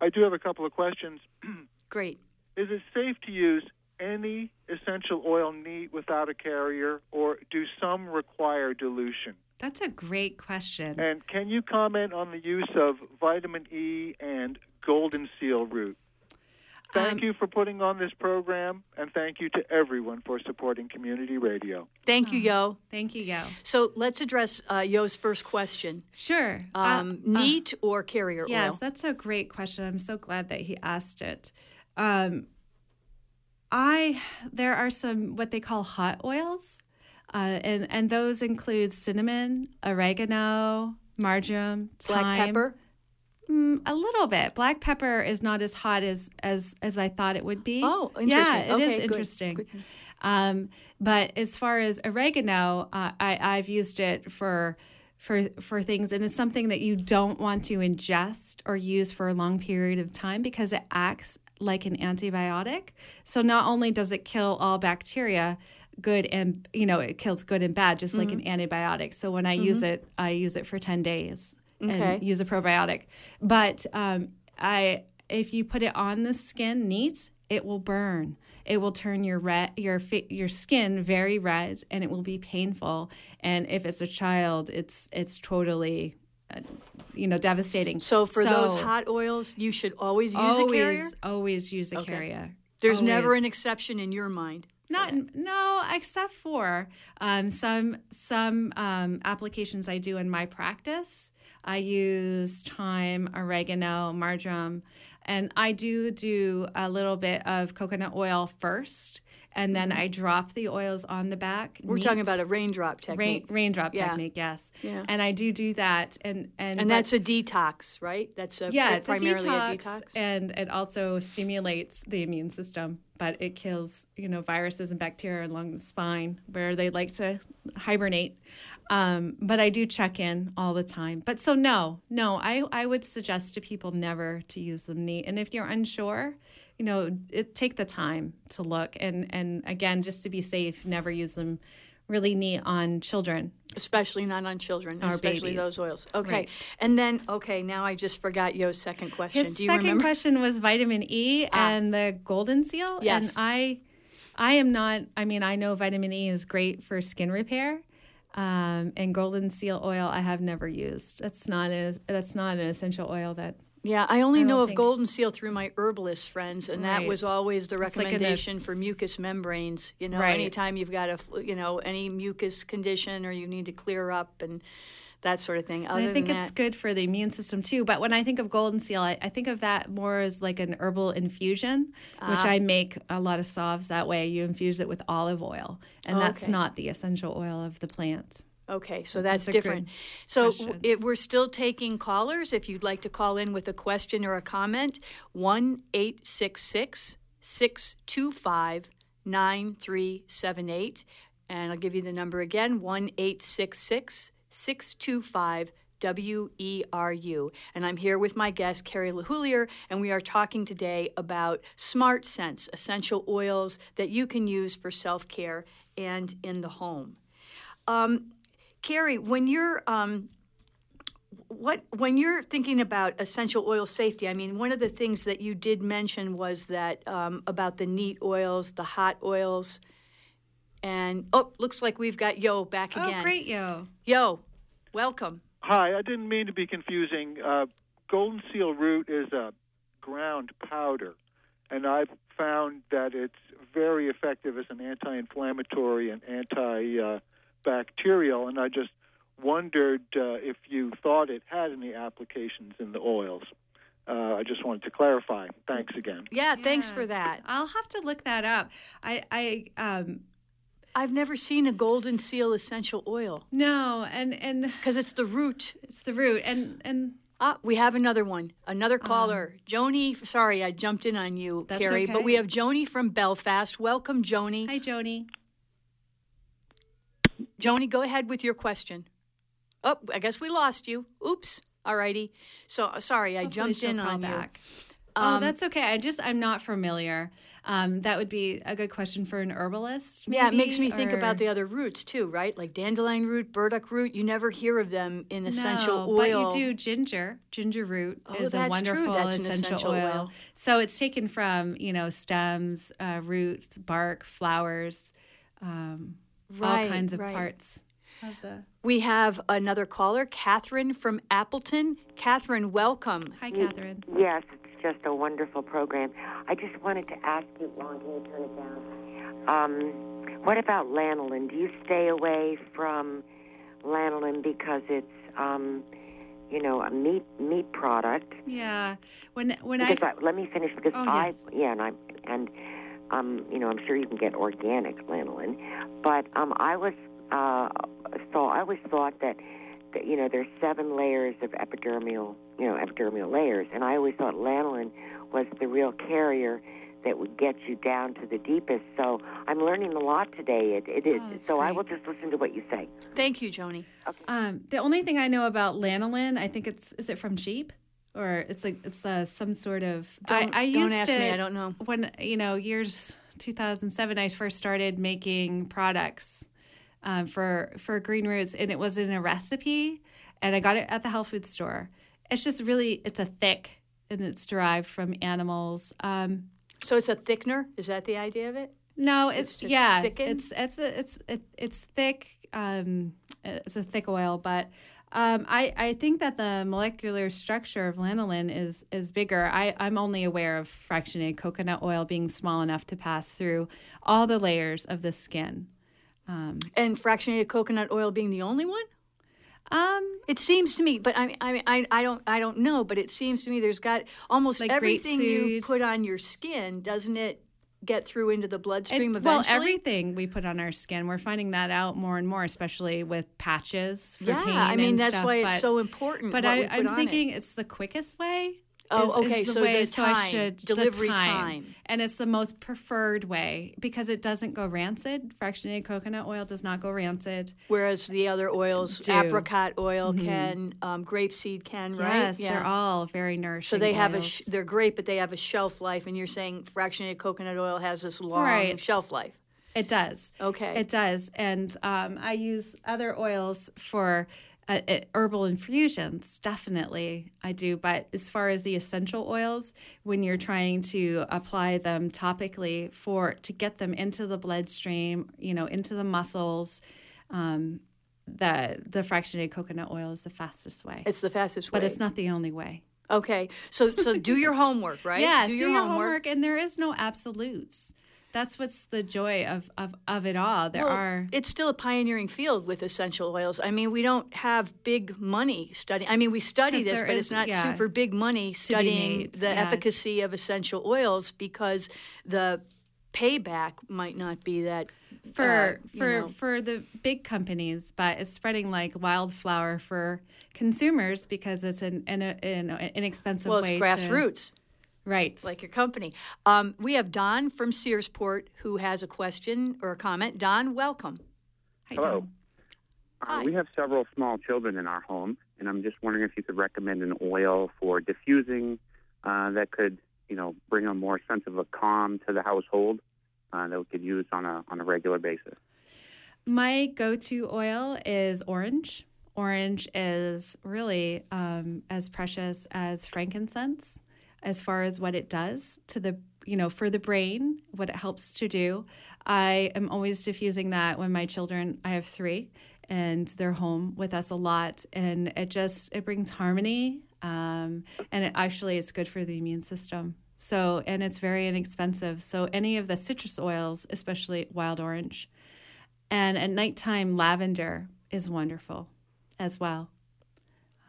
I do have a couple of questions. [clears throat] Great. Is it safe to use any essential oil neat without a carrier, or do some require dilution? That's a great question. And can you comment on the use of vitamin E and golden seal root? Thank Um, you for putting on this program, and thank you to everyone for supporting community radio. Thank you, Yo. Thank you, Yo. So let's address uh, Yo's first question: Sure. Uh, um, uh, neat or carrier Yes, oil? that's a great question. I'm so glad that he asked it. Um, I there are some what they call hot oils, uh, and and those include cinnamon, oregano, marjoram, Black thyme. pepper. Mm, a little bit. Black pepper is not as hot as as as I thought it would be. Oh, Yeah, interesting. it is Okay, good, interesting. good. Um, but as far as oregano, uh, I, I've used it for for for things, and it's something that you don't want to ingest or use for a long period of time because it acts like an antibiotic. So not only does it kill all bacteria, good and you know it kills good and bad, just like Mm-hmm. an antibiotic. So when I use it, I use it for ten days Okay. and use a probiotic. But um, I, if you put it on the skin neat, it will burn. It will turn your red, your your skin very red, and it will be painful. And if it's a child, it's it's totally, uh, you know, devastating. So for those hot oils, you should always use always, a carrier. always use a Okay. carrier. There's never an exception in your mind. Not no, except for um, some some um, applications I do in my practice. I use thyme, oregano, marjoram, and I do do a little bit of coconut oil first, and then I drop the oils on the back. Mm-hmm. We're talking about a raindrop rain, technique, raindrop Yeah. technique. Yes, Yeah. and I do do that, and and and but- that's a detox, right? That's a yeah, it's primarily a a detox, detox. and it also stimulates the immune system, but it kills you know viruses and bacteria along the spine where they like to hibernate. Um, but I do check in all the time. But so no, no, I I would suggest to people never to use them neat. And if you're unsure, you know, it, take the time to look and and again just to be safe, never use them really neat on children. especially not on children, Or especially babies. those oils. Okay, Right. and then okay, now I just forgot Yo's second question. His Do you second remember? question was vitamin E and the golden seal. Yes. And I I am not I mean, I know vitamin E is great for skin repair. Um, and golden seal oil, I have never used. That's not a, that's not an essential oil that Yeah, I only I know of think- golden seal through my herbalist friends, and that was always the It's like a- recommendation for mucus membranes. You know, Right. anytime you've got a you know any mucus condition or you need to clear up and that sort of thing. Other I think it's that, good for the immune system too. But when I think of golden seal, I, I think of that more as like an herbal infusion, which Ah. I make a lot of salves that way. You infuse it with olive oil, and that's Okay. not the essential oil of the plant. Okay, so that's are different. So it, we're still taking callers. If you'd like to call in with a question or a comment, 1 866 625 9378. And I'll give you the number again 1 866 625 WERU. And I'm here with my guest, Carrie LaHoulier, and we are talking today about Smart Sense, essential oils that you can use for self care and in the home. Um, Carrie, when you're um, what when you're thinking about essential oil safety, I mean, one of the things that you did mention was that um, about the neat oils, the hot oils, and oh, looks like we've got Yo back again. Oh, great, yo! Yo, welcome. Hi, I didn't mean to be confusing. Uh, golden seal root is a ground powder, and I've found that it's very effective as an anti-inflammatory and antibacterial. And I just wondered uh, if you thought it had any applications in the oils. Uh, I just wanted to clarify. Thanks again. Yeah, thanks for that. I'll have to look that up. I, I, um, I've never seen a golden seal essential oil no, and and because it's the root. it's the root, and and Ah, we have another one. Another caller. Joni, sorry, I jumped in on you, That's Carrie, but we have Joni from Belfast. Welcome, Joni. hi, Joni. Joni, go ahead with your question. Oh, I guess we lost you. Oops. All righty. So sorry, I Hopefully jumped in on back. you. oh, Um, that's okay. I just I'm not familiar. Um, that would be a good question for an herbalist. Yeah, it makes me maybe, think about the other roots too, right? Like dandelion root, burdock root. You never hear of them in essential no, oil. But you do ginger. Ginger root Oh, is a that's true. wonderful That's essential, essential oil. oil. So it's taken from you know stems, uh, roots, bark, flowers, um, Right, all kinds of right. parts the. We have another caller, Catherine from Appleton. Catherine, welcome. Hi, Catherine. Yes, it's just a wonderful program. I just wanted to ask you, Ron, can you turn it down? Um, what about lanolin? Do you stay away from lanolin because it's, um, you know, a meat meat product? Yeah, when when I I, let me finish because Oh, I yes. yeah, and I and um, you know, I'm sure you can get organic lanolin, but um, I was uh, so I always thought that, that you know there's seven layers of epidermal you know epidermal layers, and I always thought lanolin was the real carrier that would get you down to the deepest. So I'm learning a lot today. It, it is. Oh, that's so I will just listen to what you say. Thank you, Joni. Um, the only thing I know about lanolin, I think it's is it from sheep, or it's like it's uh, some sort of. Don't- I, I don't used ask to, me, I don't know. When you know years 2007, I first started making products um, for for green roots, and it was in a recipe, and I got it at the health food store. It's just really it's a thick, and it's derived from animals. Um, So it's a thickener. Is that the idea of it? no, It's it's, yeah, thicken? it's it's a, it's it, it's thick. Um, it's a thick oil, but um, I I think that the molecular structure of lanolin is is bigger. I I'm only aware of fractionated coconut oil being small enough to pass through all the layers of the skin. Um, And fractionated coconut oil being the only one? Um, It seems to me, but I, I, I, I don't, I don't know. But it seems to me there's got almost Like everything you put on your skin, doesn't it? Get through into the it- bloodstream well, everything we put on our skin, we're finding that out more and more, especially with patches. For yeah, pain I mean that's stuff, why it's but- so important. But I, we put I'm on thinking it. it's the quickest way. Oh, is- okay, is so way, the so I time, should delivery time. and it's the most preferred way because it doesn't go rancid. Fractionated coconut oil does not go rancid. Whereas the other oils, Do. Mm-hmm. apricot oil can, um, grapeseed can, right? Yes, they're all very nourishing. So they have a sh- they're great, but they have a shelf life. And you're saying fractionated coconut oil has this long Right. shelf life. It does. Okay. It does. And um, I use other oils for uh, uh, herbal infusions. Definitely, I do. But as far as the essential oils, when you're trying to apply them topically for to get them into the bloodstream, you know, into the muscles, um, the the fractionated coconut oil is the fastest way. It's the fastest way. but it's not the only way. Okay. So so do your [laughs] homework, right? Yes, do do your, homework. and there is no absolutes. That's what's the joy of of, of it all. There Well, are It's still a pioneering field with essential oils. I mean, we don't have big money studying. I mean, we study this, but is- it's not yeah, super big money studying the efficacy of essential oils because the payback might not be that for uh, for know. for the big companies, but it's spreading like wildflower for consumers because it's an an, an, an inexpensive well, it's way grassroots. to right. like your company. Um, we have Don from Searsport who has a question or a comment. Don, welcome. Hi, Hello. Tom. Uh, Hi. we have several small children in our home, and I'm just wondering if you could recommend an oil for diffusing uh, that could, you know, bring a more sense of a calm to the household uh, that we could use on a on a regular basis. My go-to oil is orange. Orange is really um, as precious as frankincense as far as what it does to the you know for the brain what it helps to do. I am always diffusing that when my children i have three and they're home with us a lot and it just it brings harmony um, and it actually it's good for the immune system. So and it's very inexpensive. So any of the citrus oils especially wild orange and at nighttime, lavender is wonderful as well.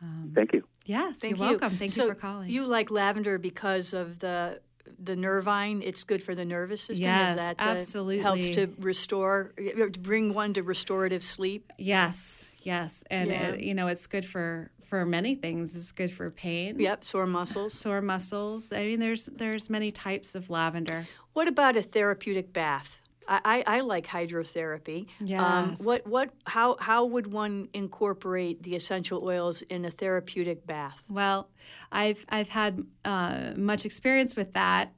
Um, Thank you. Yes, Thank you're you. welcome. Thank so you for calling. You like lavender because of the the nervine. It's good for the nervous system. Yes, Is that the- absolutely. helps to restore, to bring one to restorative sleep. yes, yes, and Yeah. it, you know it's good for for many things. It's good for pain. Yep, sore muscles. Sore muscles. I mean, there's there's many types of lavender. What about a therapeutic bath? I, I, like hydrotherapy. Um, Yes. what what how how would one incorporate the essential oils in a therapeutic bath? Well, I've I've had uh, much experience with that.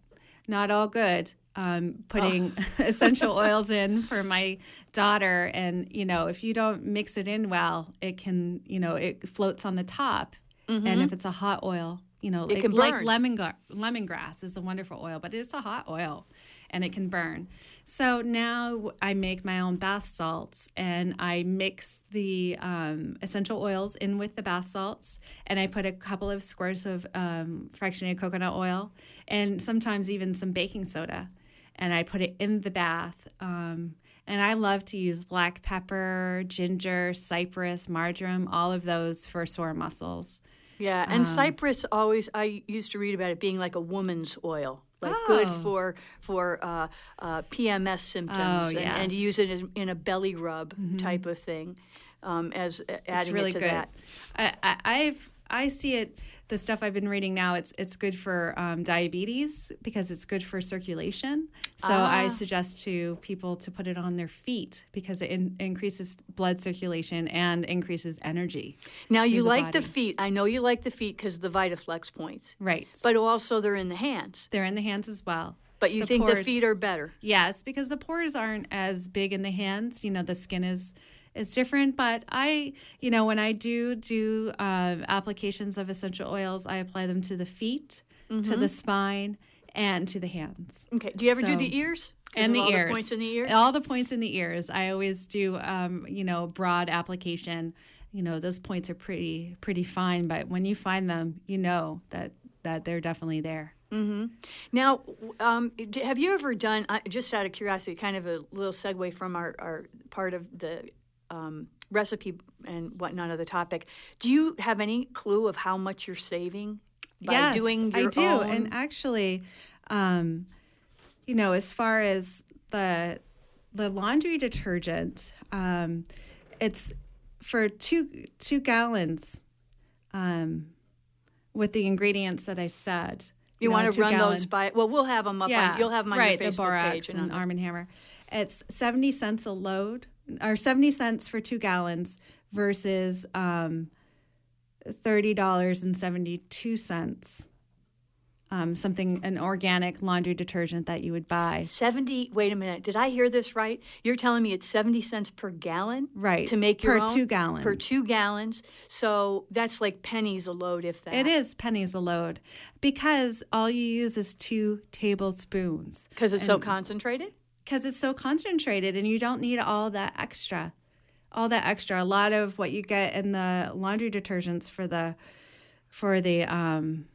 Not all good. Um, putting [laughs] essential [laughs] oils in for my daughter, and you know, if you don't mix it in well, it can you know it floats on the top, and if it's a hot oil, you know, It can like burn. lemon lemongrass is a wonderful oil, but it's a hot oil, and it can burn. So now I make my own bath salts, and I mix the um, essential oils in with the bath salts, and I put a couple of squirts of um, fractionated coconut oil, and sometimes even some baking soda, and I put it in the bath. Um, and I love to use black pepper, ginger, cypress, marjoram, all of those for sore muscles. Yeah, Um, and cypress always. I used to read about it being like a woman's oil, like good Oh. for for uh, uh, PMS symptoms, Oh, and, and yes. Mm-hmm. use it in, in a belly rub type of thing. Um, as uh, adding it's really to good. that. I, I, I've I see it. The stuff I've been reading now, it's it's good for um, diabetes because it's good for circulation. So Ah. I suggest to people to put it on their feet because it in, increases blood circulation and increases energy. Now you the like the feet. I know you like the feet because the VitaFlex points, Right, but also they're in the hands. they're in the hands as well. But you The think the feet are better. Yes, because the pores aren't as big in the hands. You know, the skin is is different. But I, you know, when I do do uh, applications of essential oils, I apply them to the feet, to Mm-hmm. the spine, and to the hands. Okay. Do you ever do the ears? And the all ears, The points in the ears. all the points in the ears. I always do, um, you know, broad application. You know, those points are pretty, pretty fine. But when you find them, you know that that they're definitely there. Now, um, have you ever done, uh, just out of curiosity, kind of a little segue from our, our part of the um, recipe and whatnot of the topic, do you have any clue of how much you're saving by yes, doing your I do. own? And actually, um, you know, as far as the the laundry detergent, um, it's for two two gallons um, with the ingredients that I said. you know, want two to run gallon- those by, well, we'll have them up yeah, on, you'll have them on right, your the Facebook borax page. and on- Arm and Hammer. It's seventy cents a load, or seventy cents for two gallons versus um, thirty dollars and seventy two cents. Um, something an organic laundry detergent that you would buy. 70, wait a minute, did I hear this right? You're telling me it's 70 cents per gallon? Right, To make your per own? two gallons. Per two gallons. So that's like pennies a load, if that. It is pennies a load because all you use is two tablespoons Because it's so concentrated? Because it's so concentrated and you don't need all that extra. all that extra. A lot of what you get in the laundry detergents for the for the um,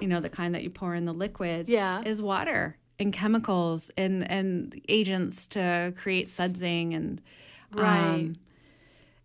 you know, the kind that you pour in the liquid, Yeah. is water and chemicals and and agents to create sudsing and Right. um,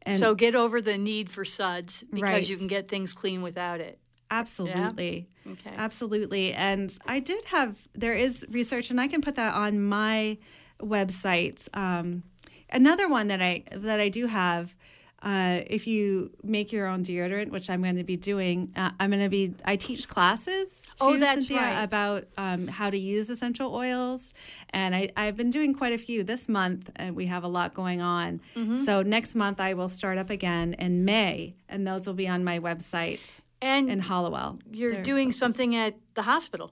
and so get over the need for suds because Right. you can get things clean without it. absolutely. Okay. Absolutely. And I did have, there is research, and I can put that on my website. Um, another one that I that I do have. Uh, if you make your own deodorant, which I'm going to be doing, uh, I'm going to be. I teach classes. Oh, that's Cynthia right. About um, how to use essential oils, and I, I've been doing quite a few this month. And we have a lot going on. Mm-hmm. So next month I will start up again in May, and those will be on my website And in Hallowell. you're They're doing closest. something at the hospital.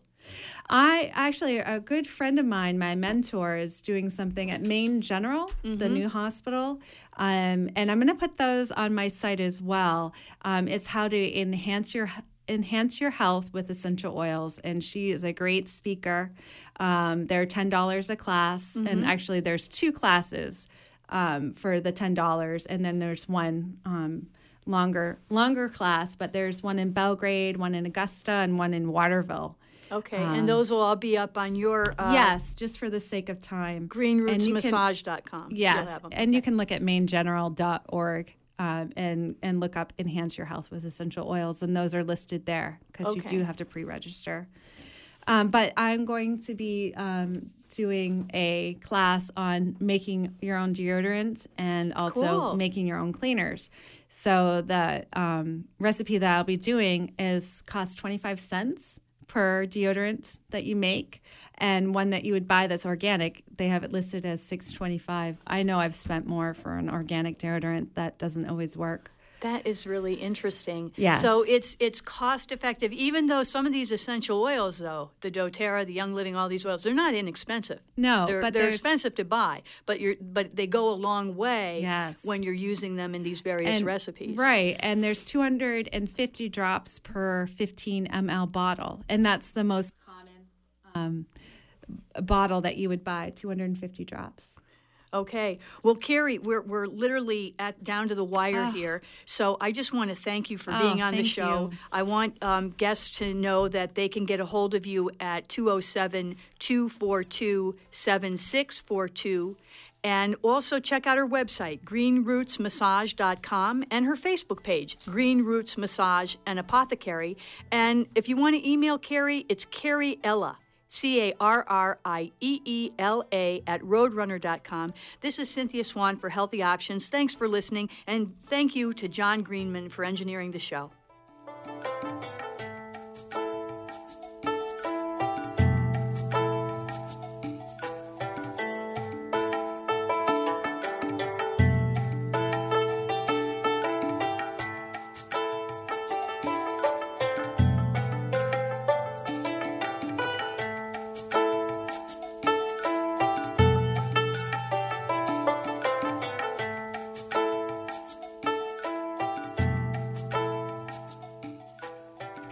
I actually, a good friend of mine, my mentor, is doing something at Maine General, the new hospital. Um, and I'm going to put those on my site as well. Um, it's how to enhance your enhance your health with essential oils and she is a great speaker um, they're $10 a class and actually there's two classes um, for the $10 and then there's one um, longer longer class but there's one in belgrade one in augusta and one in waterville Okay. and those will all be up on your uh, yes, just for the sake of time. And you can- greenrootsmassage.com. Yes, and you can look at maingeneral.org um, and and look up enhance your health with essential oils, and those are listed there because you do have to pre-register. Um, but I'm going to be um, doing a class on making your own deodorant and also Cool. making your own cleaners. So the um, recipe that I'll be doing is cost 25 cents per deodorant that you make and one that you would buy that's organic. They have it listed as 625 i know i've spent more for an organic deodorant. That doesn't always work That is really interesting. Yes. So it's it's cost effective, even though some of these essential oils, though the DoTerra, the Young Living, all these oils, they're not inexpensive. No, they're, but they're there's- expensive to buy, but you're but they go a long way. Yes. when you're using them in these various and, recipes. Right. And there's 250 drops per 15 ml bottle. And that's the most common um, bottle that you would buy 250 drops. Okay. Well, Carrie, we're we're literally at down to the wire here. So I just want to thank you for Oh, being on the show. you. I want um, guests to know that they can get a hold of you at 207 242 7642. And also check out her website, greenrootsmassage.com, and her Facebook page, Green Roots Massage and Apothecary. And if you want to email Carrie, it's Carrie Ella. C A R R I E E L A at roadrunner.com. This is Cynthia Swan for Healthy Options. Thanks for listening, and thank you to John Greenman for engineering the show.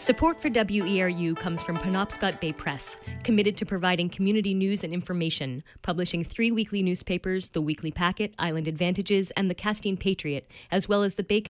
Support for WERU comes from Penobscot Bay Press, committed to providing community news and information, publishing three weekly newspapers The Weekly Packet, Island Ad-Vantages, and The Castine Patriot, as well as the Bay